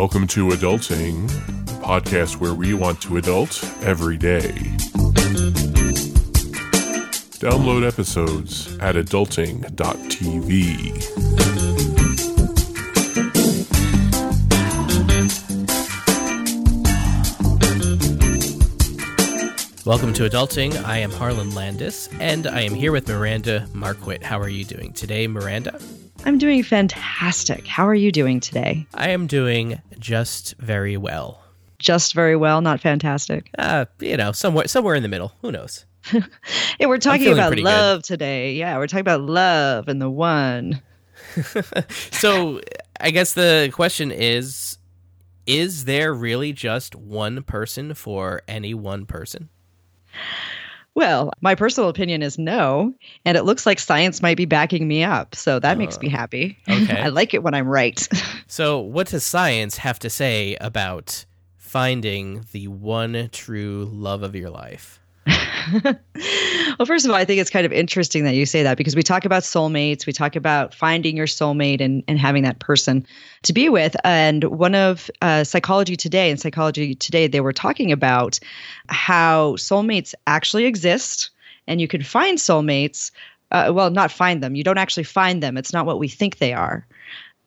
Welcome to Adulting, a podcast where we want to adult every day. Download episodes at adulting.tv. Welcome to Adulting. I am Harlan Landes, and I am here with Miranda Marquit. How are you doing today, Miranda? I'm doing fantastic. How are you doing today? I am doing just very well. Just very well, not fantastic. Uh, you know, somewhere somewhere in the middle. Who knows? Yeah, we're talking about pretty good. love today. Yeah, we're talking about love and the one. So, I guess the question is is there really just one person for any one person? Well, my personal opinion is no, and it looks like science might be backing me up. So that makes me uh, happy. okay. I like it when I'm right. So, what does science have to say about finding the one true love of your life? well, first of all, I think it's kind of interesting that you say that because we talk about soulmates, we talk about finding your soulmate and, and having that person to be with. And one of uh, Psychology Today and Psychology Today, they were talking about how soulmates actually exist and you can find soulmates. Uh, well, not find them. You don't actually find them. It's not what we think they are.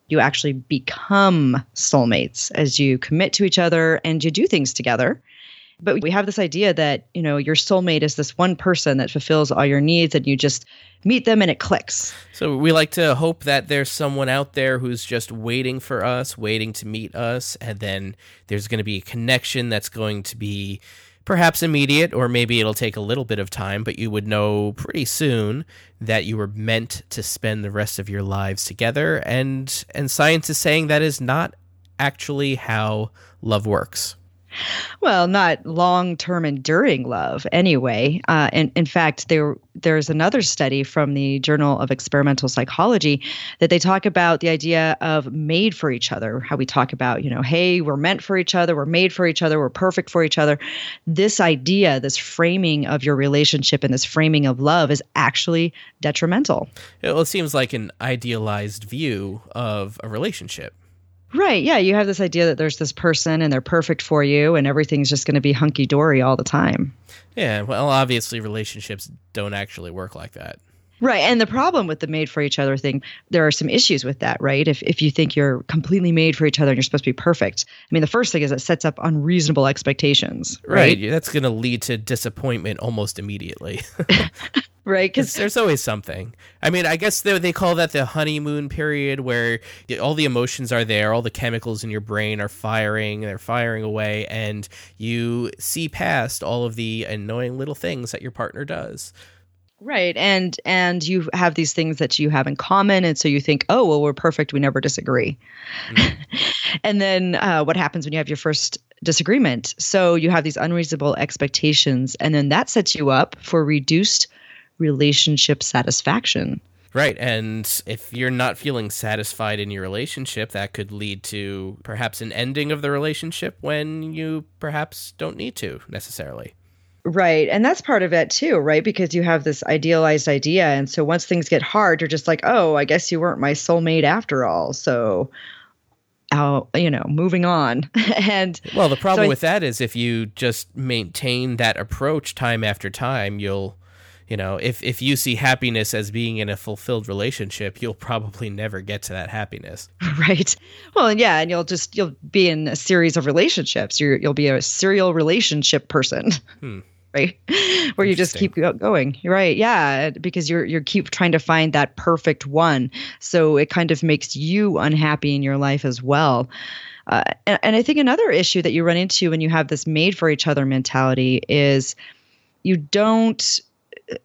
You actually become soulmates as you commit to each other and you do things together but we have this idea that you know your soulmate is this one person that fulfills all your needs and you just meet them and it clicks So we like to hope that there's someone out there who's just waiting for us, waiting to meet us, and then there's going to be a connection that's going to be perhaps immediate or maybe it'll take a little bit of time, but you would know pretty soon that you were meant to spend the rest of your lives together and and science is saying that is not actually how love works. Well not long-term enduring love. Anyway uh, and in fact there there's another study from the journal of experimental psychology that they talk about the idea of made for each other how we talk about you know hey we're meant for each other we're made for each other we're perfect for each other. This idea this framing of your relationship and this framing of love is actually detrimental. Well, it seems like an idealized view of a relationship. Right. Yeah. You have this idea that there's this person and they're perfect for you and everything's just going to be hunky dory all the time. Yeah, well, obviously relationships don't actually work like that. Right. And the problem with the made for each other thing, there are some issues with that, right? If, if you think you're completely made for each other and you're supposed to be perfect, I mean, the first thing is it sets up unreasonable expectations, Right. right? That's going to lead to disappointment almost immediately. Right. Because there's always something. I mean, I guess they, they call that the honeymoon period where all the emotions are there, all the chemicals in your brain are firing, they're firing away, and you see past all of the annoying little things that your partner does. Right. And and you have these things that you have in common. And so you think, oh, well, we're perfect. We never disagree. and then uh, what happens when you have your first disagreement? So you have these unreasonable expectations. And then that sets you up for reduced relationship satisfaction. Right. And if you're not feeling satisfied in your relationship, that could lead to perhaps an ending of the relationship when you perhaps don't need to necessarily. Right. And that's part of it too, right? Because you have this idealized idea. And so once things get hard, you're just like, oh, I guess you weren't my soulmate after all. So, I'll, you know, moving on. and Well, the problem I- with that is if you just maintain that approach time after time, you'll, you know, if if you see happiness as being in a fulfilled relationship, you'll probably never get to that happiness. right. Well, and yeah, and you'll just you'll be in a series of relationships. You're you'll be a serial relationship person. Right, where you just keep going. Right, yeah, because you're you're keep trying to find that perfect one. So it kind of makes you unhappy in your life as well. Uh, and, and I think another issue that you run into when you have this made for each other mentality is you don't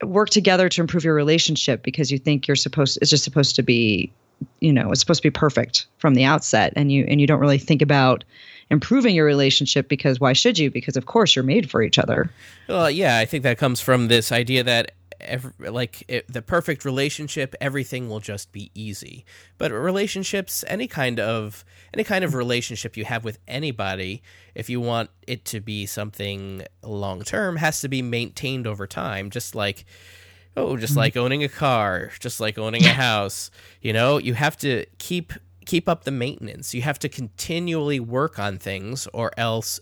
work together to improve your relationship because you think you're supposed it's just supposed to be you know it's supposed to be perfect from the outset and you and you don't really think about improving your relationship because why should you? Because of course you're made for each other. Well, yeah, I think that comes from this idea that ev like it, the perfect relationship, everything will just be easy. But relationships, any kind of any kind of relationship you have with anybody, if you want it to be something long term, has to be maintained over time. Just like oh, just like owning a car, just like owning a house. You know, you have to keep keep up the maintenance. You have to continually work on things, or else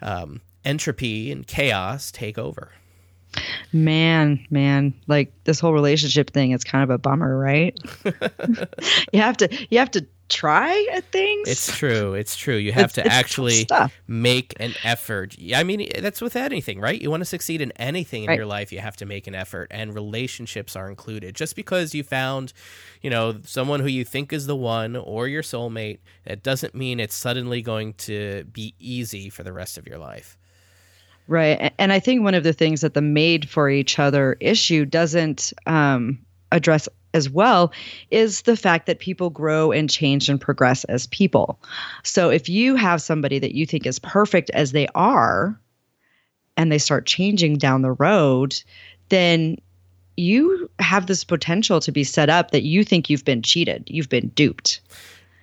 um, entropy and chaos take over. Man, man, like this whole relationship thing is kind of a bummer, right? you have to you have to try at things. It's true. It's true. You have It's- to it's actually make an effort. I mean, that's with anything, right? You want to succeed in anything in Right. your life, you have to make an effort, and relationships are included. Just because you found, you know, someone who you think is the one or your soulmate, that doesn't mean it's suddenly going to be easy for the rest of your life. Right. And I think one of the things that the made for each other issue doesn't um, address as well is the fact that people grow and change and progress as people. So if you have somebody that you think is perfect as they are and they start changing down the road, then you have this potential to be set up that you think you've been cheated, you've been duped.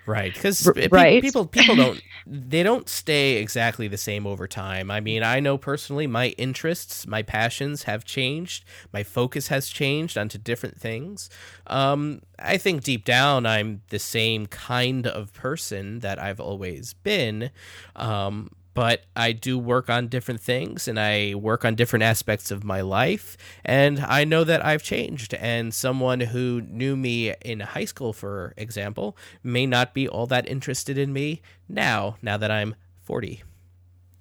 Right, because R- right. people people don't they don't stay exactly the same over time. I mean, I know personally my interests, my passions have changed, my focus has changed onto different things. Um, I think deep down I'm the same kind of person that I've always been. Um, but I do work on different things and I work on different aspects of my life. And I know that I've changed. And someone who knew me in high school, for example, may not be all that interested in me now, now that I'm 40.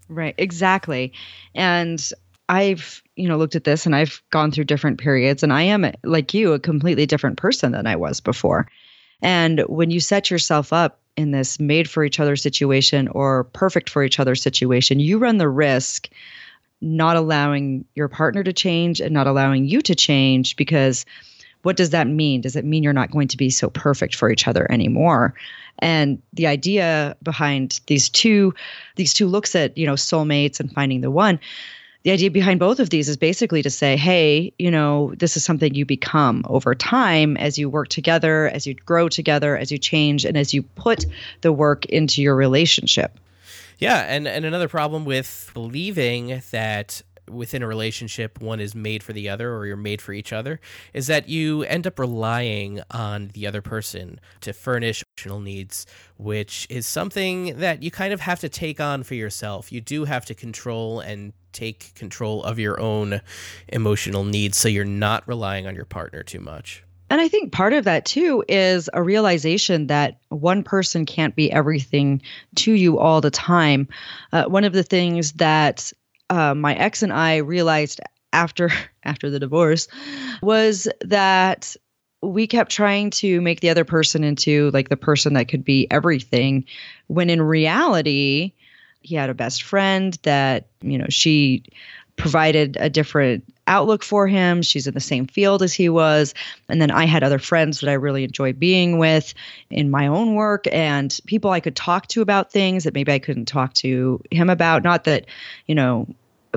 Right, exactly. And I've, you know, looked at this and I've gone through different periods and I am like you, a completely different person than I was before. And when you set yourself up in this made for each other situation or perfect for each other situation, you run the risk not allowing your partner to change and not allowing you to change because what does that mean? Does it mean you're not going to be so perfect for each other anymore? And the idea behind these two these two looks at, you know, soulmates and finding the one. The idea behind both of these is basically to say, hey, you know, this is something you become over time as you work together, as you grow together, as you change, and as you put the work into your relationship. Yeah, and, and another problem with believing that within a relationship one is made for the other or you're made for each other is that you end up relying on the other person to furnish emotional needs which is something that you kind of have to take on for yourself you do have to control and take control of your own emotional needs so you're not relying on your partner too much And I think part of that too is a realization that one person can't be everything to you all the time. Uh, one of the things that uh, my ex and I realized after after the divorce was that we kept trying to make the other person into like the person that could be everything, when in reality, he had a best friend that you know she provided a different outlook for him. She's in the same field as he was. And then I had other friends that I really enjoyed being with in my own work and people I could talk to about things that maybe I couldn't talk to him about. Not that, you know,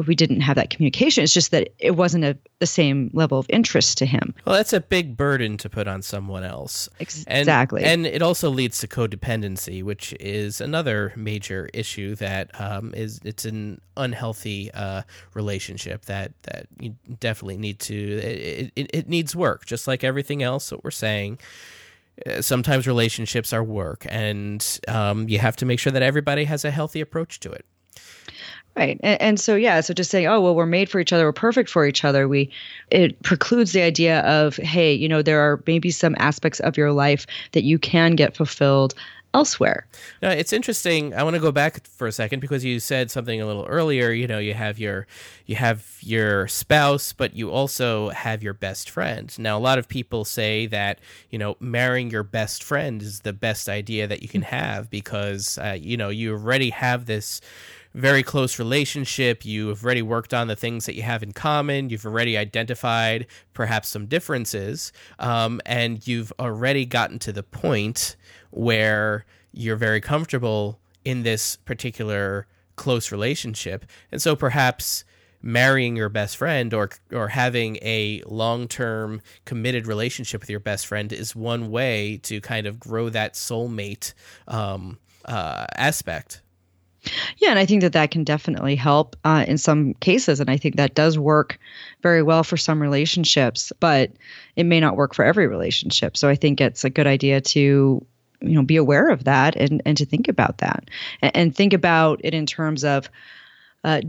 we didn't have that communication. It's just that it wasn't a, the same level of interest to him. well that's a big burden to put on someone else Exactly. And it also leads to codependency, which is another major issue that um, is it's an unhealthy uh, relationship that that you definitely need to it, it, it needs work, just like everything else that we're saying. Uh, Sometimes relationships are work, and um, you have to make sure that everybody has a healthy approach to it. Right. And, and so, yeah, so just saying, oh, well, we're made for each other, we're perfect for each other, we, it precludes the idea of, hey, you know, there are maybe some aspects of your life that you can get fulfilled elsewhere. Now, it's interesting. I want to go back for a second because you said something a little earlier. You know, you have your you have your spouse, but you also have your best friend. Now, a lot of people say that you know marrying your best friend is the best idea that you can have because uh, you know you already have this very close relationship. You have already worked on the things that you have in common. You've already identified perhaps some differences, um, and you've already gotten to the point where you're very comfortable in this particular close relationship. And so perhaps marrying your best friend or or having a long-term committed relationship with your best friend is one way to kind of grow that soulmate um, uh, aspect. Yeah, and I think that that can definitely help uh, in some cases, and I think that does work very well for some relationships, but it may not work for every relationship. So I think it's a good idea to you know be aware of that and and to think about that. And, and think about it in terms of uh,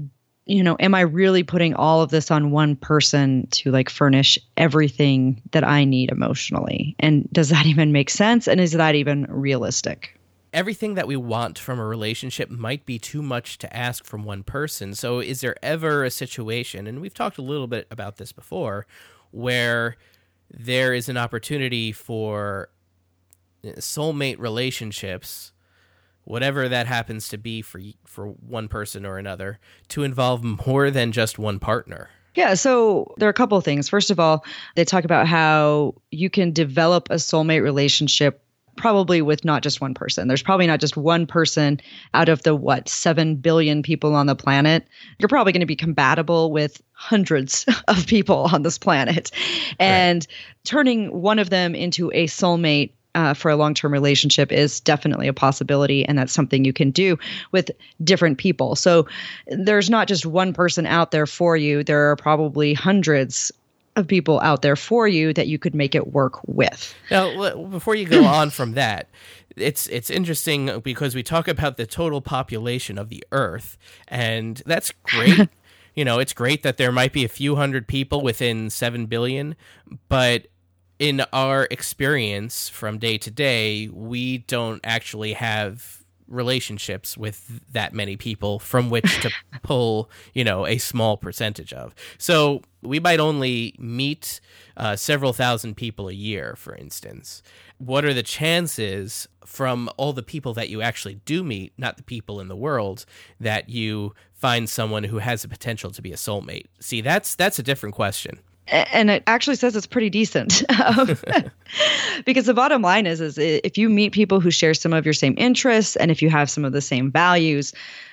you know am i really putting all of this on one person to like furnish everything that i need emotionally? And does that even make sense? And is that even realistic everything that we want from a relationship might be too much to ask from one person so is there ever a situation and we've talked a little bit about this before where there is an opportunity for uh, soulmate relationships whatever that happens to be for for one person or another to involve more than just one partner yeah, so there are a couple of things. First of all, they talk about how you can develop a soulmate relationship probably with not just one person. There's probably not just one person out of the what, 7 billion people on the planet. You're probably going to be compatible with hundreds of people on this planet. And right. turning one of them into a soulmate uh, for a long term relationship is definitely a possibility. And that's something you can do with different people. So there's not just one person out there for you, there are probably hundreds of people out there for you that you could make it work with. Now, before you go on from that, it's it's interesting because we talk about the total population of the earth and that's great. you know, it's great that there might be a few hundred people within 7 billion, but in our experience from day to day, we don't actually have relationships with that many people from which to pull, you know, a small percentage of. So we might only meet uh, several thousand people a year, for instance. What are the chances from all the people that you actually do meet, not the people in the world, that you find someone who has the potential to be a soulmate? See, that's that's a different question and it actually says it's pretty decent um, because the bottom line is is if you meet people who share some of your same interests and if you have some of the same values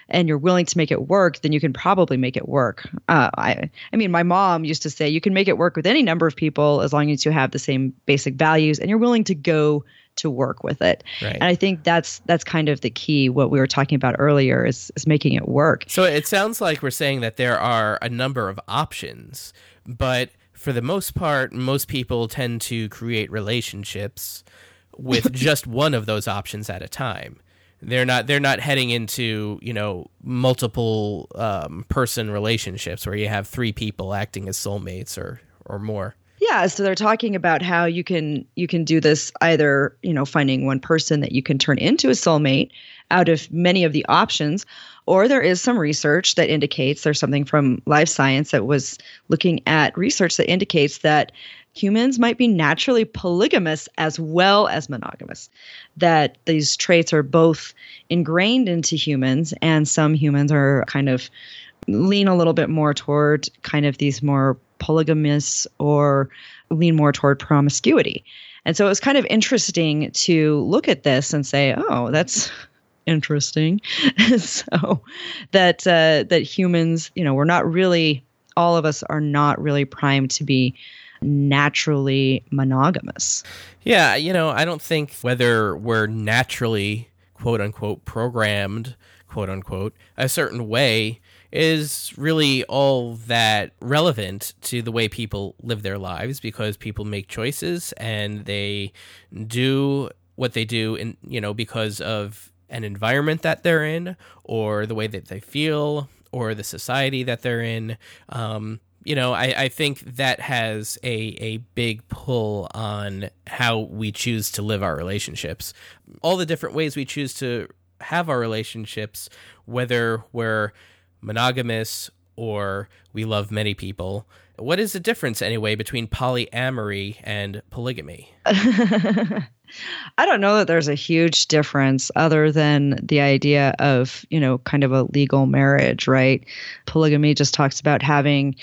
and you're willing to make it work then you can probably make it work uh, I, I mean my mom used to say you can make it work with any number of people as long as you have the same basic values and you're willing to go to work with it. Right. And I think that's that's kind of the key. What we were talking about earlier is is making it work. So it sounds like we're saying that there are a number of options, but for the most part, most people tend to create relationships with just one of those options at a time. They're not they're not heading into you know multiple um, person relationships where you have three people acting as soulmates or or more. Yeah, so they're talking about how you can you can do this either, you know, finding one person that you can turn into a soulmate out of many of the options or there is some research that indicates there's something from life science that was looking at research that indicates that humans might be naturally polygamous as well as monogamous. That these traits are both ingrained into humans, and some humans are kind of lean a little bit more toward kind of these more polygamous or lean more toward promiscuity. And so it was kind of interesting to look at this and say, oh, that's interesting. so that uh, that humans, you know, we're not really all of us are not really primed to be naturally monogamous. Yeah, you know, I don't think whether we're naturally quote unquote programmed quote unquote a certain way is really all that relevant to the way people live their lives because people make choices and they do what they do in you know because of an environment that they're in or the way that they feel or the society that they're in. Um, you know, I, I think that has a, a big pull on how we choose to live our relationships. All the different ways we choose to have our relationships, whether we're monogamous or we love many people. What is the difference, anyway, between polyamory and polygamy? I don't know that there's a huge difference other than the idea of, you know, kind of a legal marriage, right? Polygamy just talks about having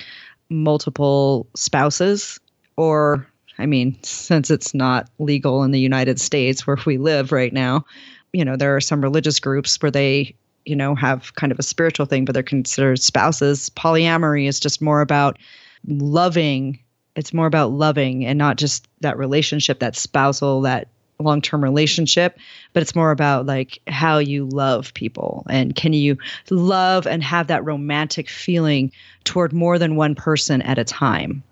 multiple spouses or I mean, since it's not legal in the United States where we live right now, you know, there are some religious groups where they, you know, have kind of a spiritual thing, but they're considered spouses. Polyamory is just more about loving. It's more about loving and not just that relationship, that spousal, that long term relationship, but it's more about like how you love people and can you love and have that romantic feeling toward more than one person at a time.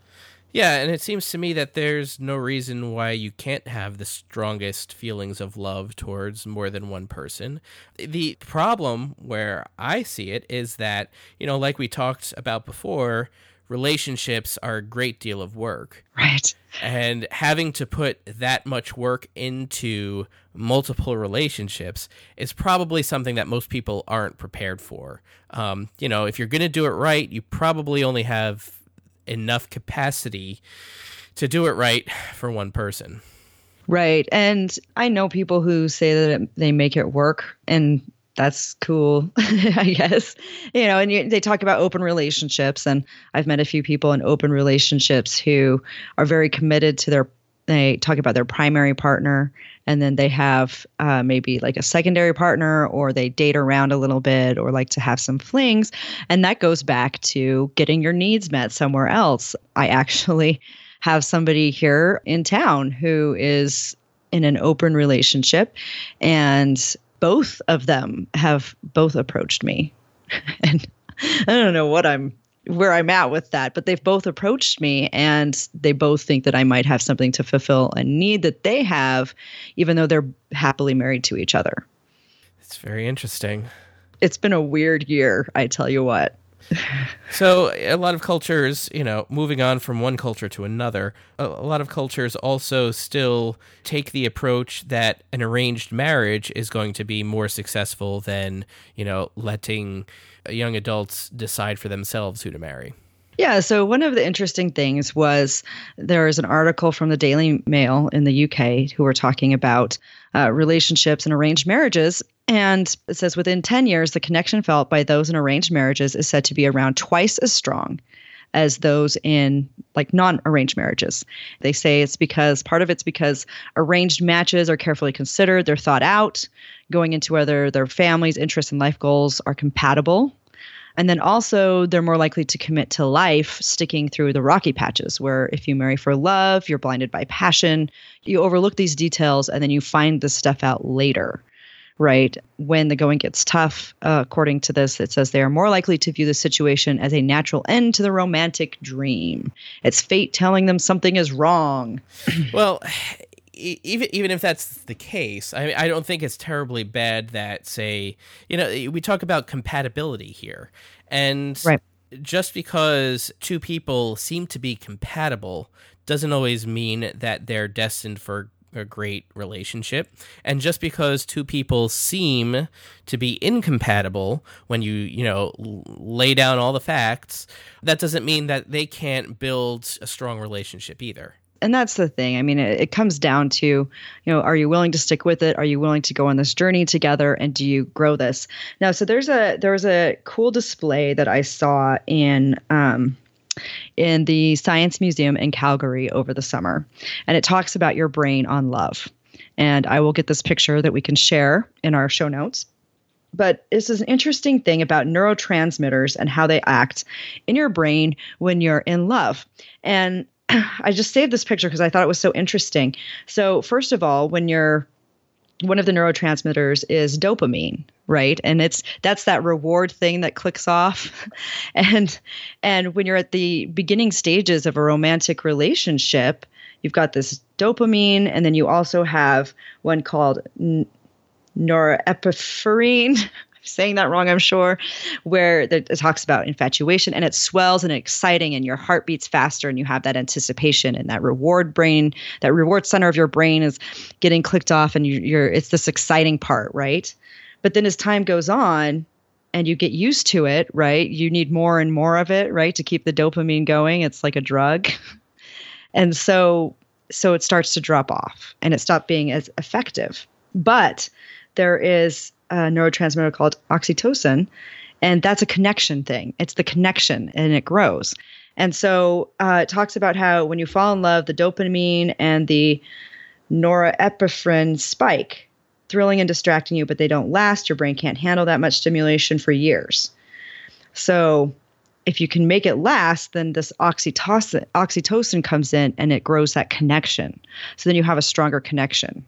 Yeah, and it seems to me that there's no reason why you can't have the strongest feelings of love towards more than one person. The problem where I see it is that, you know, like we talked about before, relationships are a great deal of work. Right. And having to put that much work into multiple relationships is probably something that most people aren't prepared for. Um, you know, if you're going to do it right, you probably only have enough capacity to do it right for one person. Right. And I know people who say that they make it work and that's cool, I guess. You know, and you, they talk about open relationships, and I've met a few people in open relationships who are very committed to their. They talk about their primary partner, and then they have uh, maybe like a secondary partner, or they date around a little bit, or like to have some flings, and that goes back to getting your needs met somewhere else. I actually have somebody here in town who is in an open relationship and both of them have both approached me. and I don't know what I'm where I'm at with that, but they've both approached me and they both think that I might have something to fulfill a need that they have, even though they're happily married to each other. It's very interesting. It's been a weird year, I tell you what so a lot of cultures, you know, moving on from one culture to another, a, lot of cultures also still take the approach that an arranged marriage is going to be more successful than, you know, letting young adults decide for themselves who to marry. Yeah, so one of the interesting things was there is an article from the Daily Mail in the UK who were talking about uh, relationships and arranged marriages. And it says within 10 years, the connection felt by those in arranged marriages is said to be around twice as strong as those in like non-arranged marriages. They say it's because part of it's because arranged matches are carefully considered, they're thought out, going into whether their family's interests and life goals are compatible and then also, they're more likely to commit to life sticking through the rocky patches, where if you marry for love, you're blinded by passion, you overlook these details, and then you find this stuff out later, right? When the going gets tough, uh, according to this, it says they are more likely to view the situation as a natural end to the romantic dream. It's fate telling them something is wrong. well, even even if that's the case, I I don't think it's terribly bad that say you know we talk about compatibility here, and right. just because two people seem to be compatible doesn't always mean that they're destined for a great relationship. And just because two people seem to be incompatible when you, you know, lay down all the facts, that doesn't mean that they can't build a strong relationship either and that's the thing. I mean, it, it, comes down to, you know, are you willing to stick with it? Are you willing to go on this journey together? And do you grow this? Now, so there's a there was a cool display that I saw in um, in the Science Museum in Calgary over the summer, and it talks about your brain on love. And I will get this picture that we can share in our show notes. But this is an interesting thing about neurotransmitters and how they act in your brain when you're in love. And I just saved this picture because I thought it was so interesting. So, first of all, when you're one of the neurotransmitters is dopamine, right? And it's that's that reward thing that clicks off. and and when you're at the beginning stages of a romantic relationship, you've got this dopamine and then you also have one called n- norepinephrine saying that wrong, I'm sure, where it talks about infatuation and it swells and exciting and your heart beats faster and you have that anticipation and that reward brain, that reward center of your brain is getting clicked off and you, you're it's this exciting part, right? But then as time goes on, and you get used to it, right? You need more and more of it, right, to keep the dopamine going. It's like a drug. and so so it starts to drop off and it stopped being as effective. But there is a neurotransmitter called oxytocin, and that's a connection thing. It's the connection, and it grows. And so uh, it talks about how when you fall in love, the dopamine and the norepinephrine spike, thrilling and distracting you, but they don't last. Your brain can't handle that much stimulation for years. So if you can make it last, then this oxytocin oxytocin comes in and it grows that connection. So then you have a stronger connection.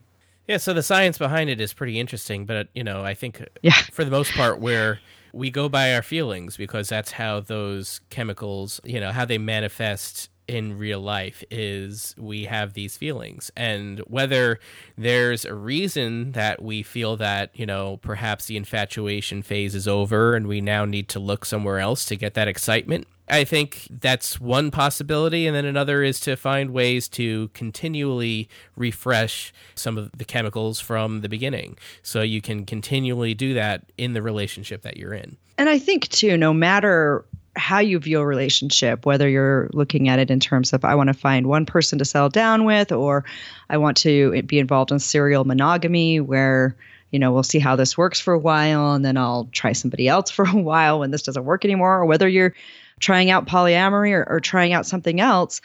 Yeah, so the science behind it is pretty interesting, but you know, I think yeah. for the most part where we go by our feelings because that's how those chemicals, you know, how they manifest in real life is we have these feelings and whether there's a reason that we feel that you know perhaps the infatuation phase is over and we now need to look somewhere else to get that excitement I think that's one possibility. And then another is to find ways to continually refresh some of the chemicals from the beginning. So you can continually do that in the relationship that you're in. And I think, too, no matter how you view a relationship, whether you're looking at it in terms of I want to find one person to settle down with, or I want to be involved in serial monogamy where you know, we'll see how this works for a while and then I'll try somebody else for a while when this doesn't work anymore, or whether you're trying out polyamory or, or trying out something else.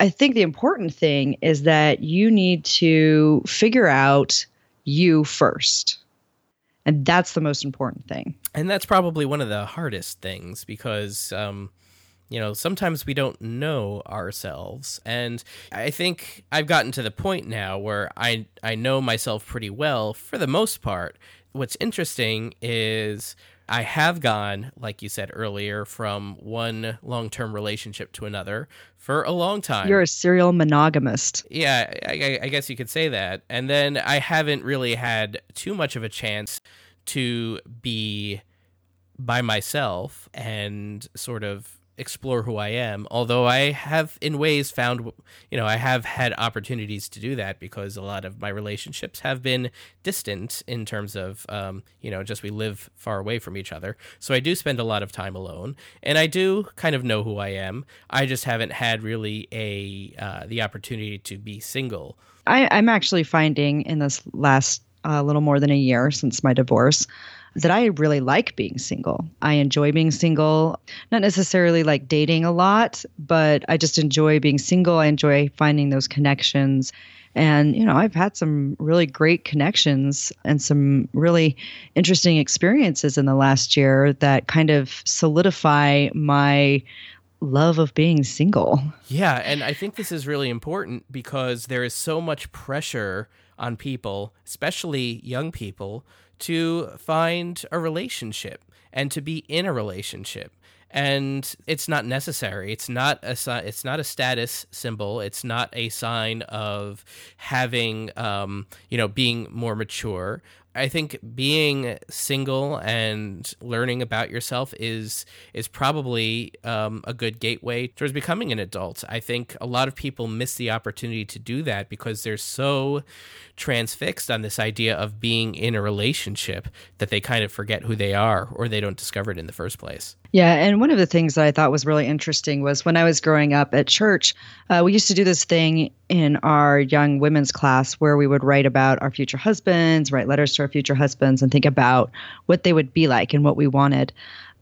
I think the important thing is that you need to figure out you first. And that's the most important thing. And that's probably one of the hardest things because, um, you know, sometimes we don't know ourselves. And I think I've gotten to the point now where I, I know myself pretty well for the most part. What's interesting is I have gone, like you said earlier, from one long term relationship to another for a long time. You're a serial monogamist. Yeah, I, I, guess you could say that. And then I haven't really had too much of a chance to be by myself and sort of explore who I am. Although I have, in ways, found, you know, I have had opportunities to do that because a lot of my relationships have been distant in terms of, um, you know, just we live far away from each other. So I do spend a lot of time alone, and I do kind of know who I am. I just haven't had really a uh, the opportunity to be single. I, I'm actually finding in this last uh, little more than a year since my divorce that I really like being single. I enjoy being single, not necessarily like dating a lot, but I just enjoy being single. I enjoy finding those connections. And, you know, I've had some really great connections and some really interesting experiences in the last year that kind of solidify my love of being single. Yeah. And I think this is really important because there is so much pressure on people, especially young people, to find a relationship and to be in a relationship. And it's not necessary. It's not a it's not a status symbol. It's not a sign of having um, you know being more mature I think being single and learning about yourself is is probably um, a good gateway towards becoming an adult. I think a lot of people miss the opportunity to do that because they're so transfixed on this idea of being in a relationship that they kind of forget who they are or they don't discover it in the first place. Yeah, and one of the things I thought was really interesting was when I was growing up at church, uh, we used to do this thing in our young women's class where we would write about our future husbands, write letters to our future husbands, and think about what they would be like and what we wanted.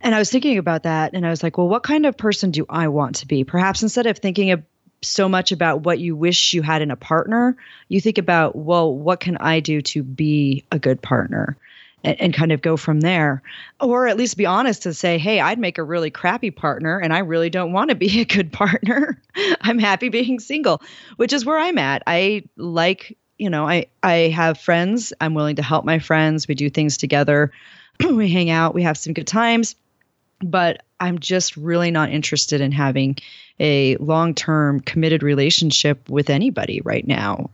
And I was thinking about that, and I was like, well, what kind of person do I want to be? Perhaps instead of thinking of so much about what you wish you had in a partner, you think about, well, what can I do to be a good partner? And, and, kind of go from there. Or at least be honest and say, hey, I'd make a really crappy partner and I really don't want to be a good partner. I'm happy being single, which is where I'm at. I like, you know, I, I have friends. I'm willing to help my friends. We do things together. we hang out. We have some good times. But I'm just really not interested in having a long term committed relationship with anybody right now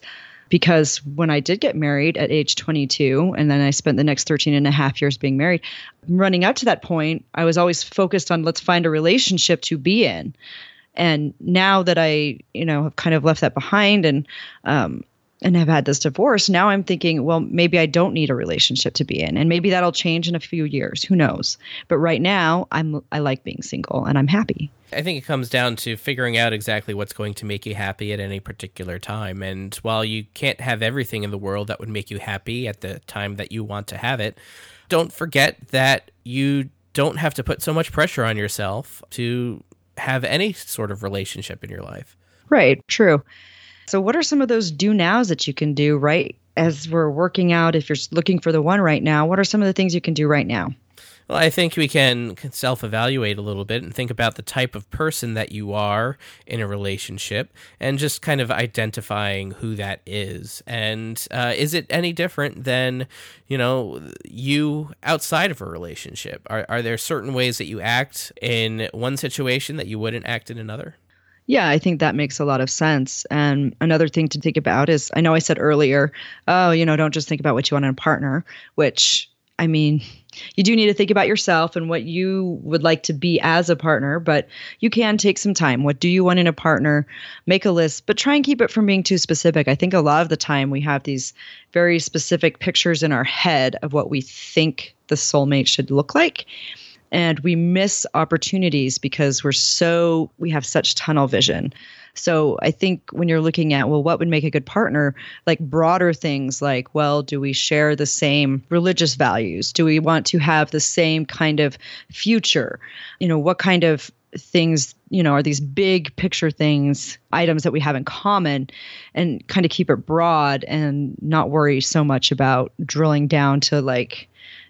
because when I did get married at age 22, and then I spent the next 13 and a half years being married, running up to that point, I was always focused on let's find a relationship to be in. And now that I, you know, have kind of left that behind and, um, and have had this divorce, now I'm thinking, well, maybe I don't need a relationship to be in, and maybe that'll change in a few years. Who knows? But right now, I'm I like being single, and I'm happy. I think it comes down to figuring out exactly what's going to make you happy at any particular time. And while you can't have everything in the world that would make you happy at the time that you want to have it, don't forget that you don't have to put so much pressure on yourself to have any sort of relationship in your life. Right, true. So, what are some of those do nows that you can do right as we're working out? If you're looking for the one right now, what are some of the things you can do right now? Well, I think we can self evaluate a little bit and think about the type of person that you are in a relationship and just kind of identifying who that is. And uh, is it any different than, you know, you outside of a relationship? Are, are there certain ways that you act in one situation that you wouldn't act in another? Yeah, I think that makes a lot of sense. And another thing to think about is I know I said earlier, oh, you know, don't just think about what you want in a partner, which I mean, you do need to think about yourself and what you would like to be as a partner, but you can take some time. What do you want in a partner? Make a list, but try and keep it from being too specific. I think a lot of the time we have these very specific pictures in our head of what we think the soulmate should look like and we miss opportunities because we're so we have such tunnel vision so i think when you're looking at well what would make a good partner like broader things like well do we share the same religious values? Do we want to have the same kind of future? You know what kind of things you know are these big picture things items that we have in common? And kind of keep it broad and not worry so much about drilling down to like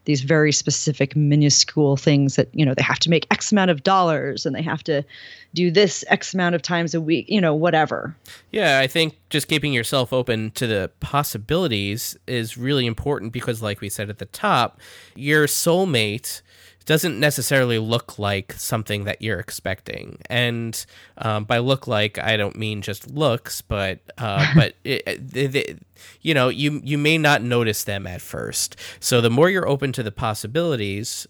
these very specific minuscule things that you know they have to make x amount of dollars and they have to do this x amount of times a week you know whatever. Yeah i think just keeping yourself open to the possibilities is really important because like we said at the top your soulmate doesn't necessarily look like something that you're expecting. And um, by look like, I don't mean just looks, but uh, but it, it, it, you know, you you may not notice them at first. So the more you're open to the possibilities,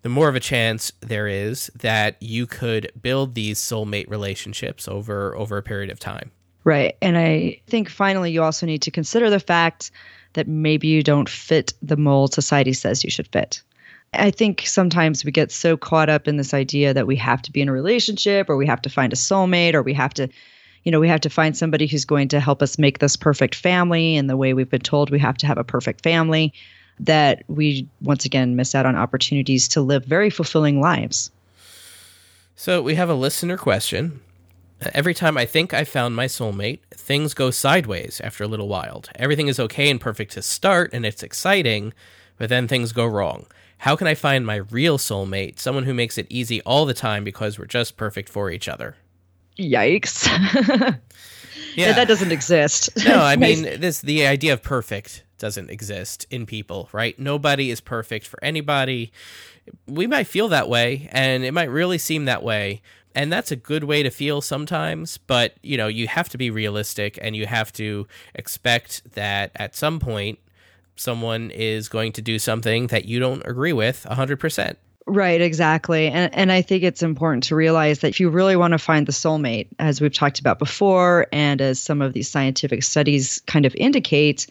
the more of a chance there is that you could build these soulmate relationships over over a period of time. Right. And I think finally you also need to consider the fact that maybe you don't fit the mold society says you should fit. I think sometimes we get so caught up in this idea that we have to be in a relationship or we have to find a soulmate or we have to you know, we have to find somebody who's going to help us make this perfect family and the way we've been told we have to have a perfect family that we once again miss out on opportunities to live very fulfilling lives. So, we have a listener question. Every time I think I found my soulmate, things go sideways after a little while. Everything is okay and perfect to start and it's exciting, but then things go wrong. How can I find my real soulmate, someone who makes it easy all the time because we're just perfect for each other? Yikes. yeah. that doesn't exist. No, I mean this the idea of perfect doesn't exist in people, right? Nobody is perfect for anybody. We might feel that way and it might really seem that way, and that's a good way to feel sometimes but you know you have to be realistic and you have to expect that at some point someone is going to do something that you don't agree with 100%. Right, exactly. And and I think it's important to realize that if you really want to find the soulmate, as we've talked about before and as some of these scientific studies kind of indicate,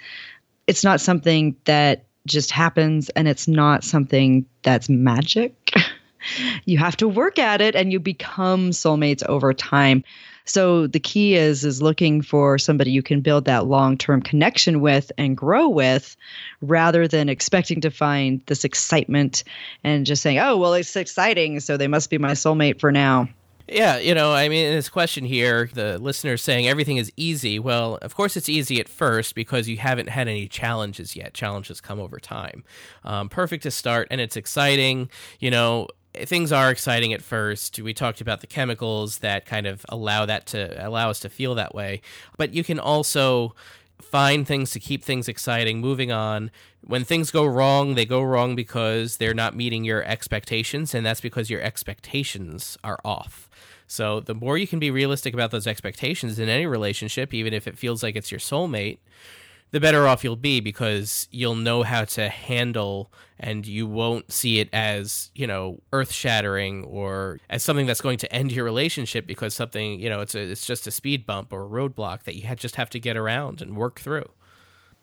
it's not something that just happens and it's not something that's magic. you have to work at it and you become soulmates over time. So the key is is looking for somebody you can build that long-term connection with and grow with rather than expecting to find this excitement and just saying, "Oh, well, it's exciting, so they must be my soulmate for now." Yeah, you know, I mean, this question here, the listener saying everything is easy. Well, of course, it's easy at first because you haven't had any challenges yet. Challenges come over time. Um, perfect to start, and it's exciting. You know, things are exciting at first. We talked about the chemicals that kind of allow that to allow us to feel that way. But you can also find things to keep things exciting, moving on. When things go wrong, they go wrong because they're not meeting your expectations, and that's because your expectations are off. So the more you can be realistic about those expectations in any relationship, even if it feels like it's your soulmate, the better off you'll be because you'll know how to handle and you won't see it as, you know, earth shattering or as something that's going to end your relationship because something, you know, it's a, it's just a speed bump or a roadblock that you just have to get around and work through.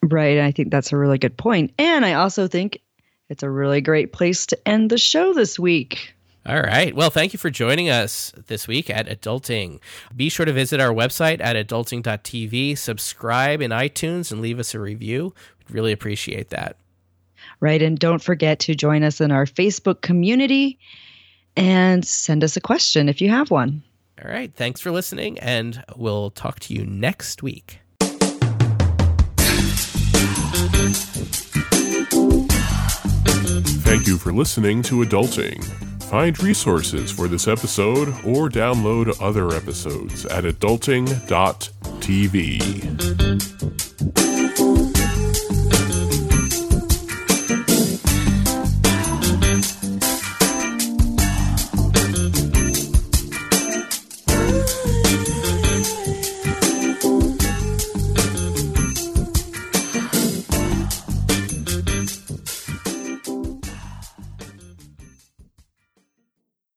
Right. I think that's a really good point. And I also think it's a really great place to end the show this week. All right. Well, thank you for joining us this week at Adulting. Be sure to visit our website at adulting.tv, subscribe in iTunes, and leave us a review. We'd really appreciate that. Right. And don't forget to join us in our Facebook community and send us a question if you have one. All right. Thanks for listening, and we'll talk to you next week. Thank you for listening to Adulting. Find resources for this episode or download other episodes at adulting.tv.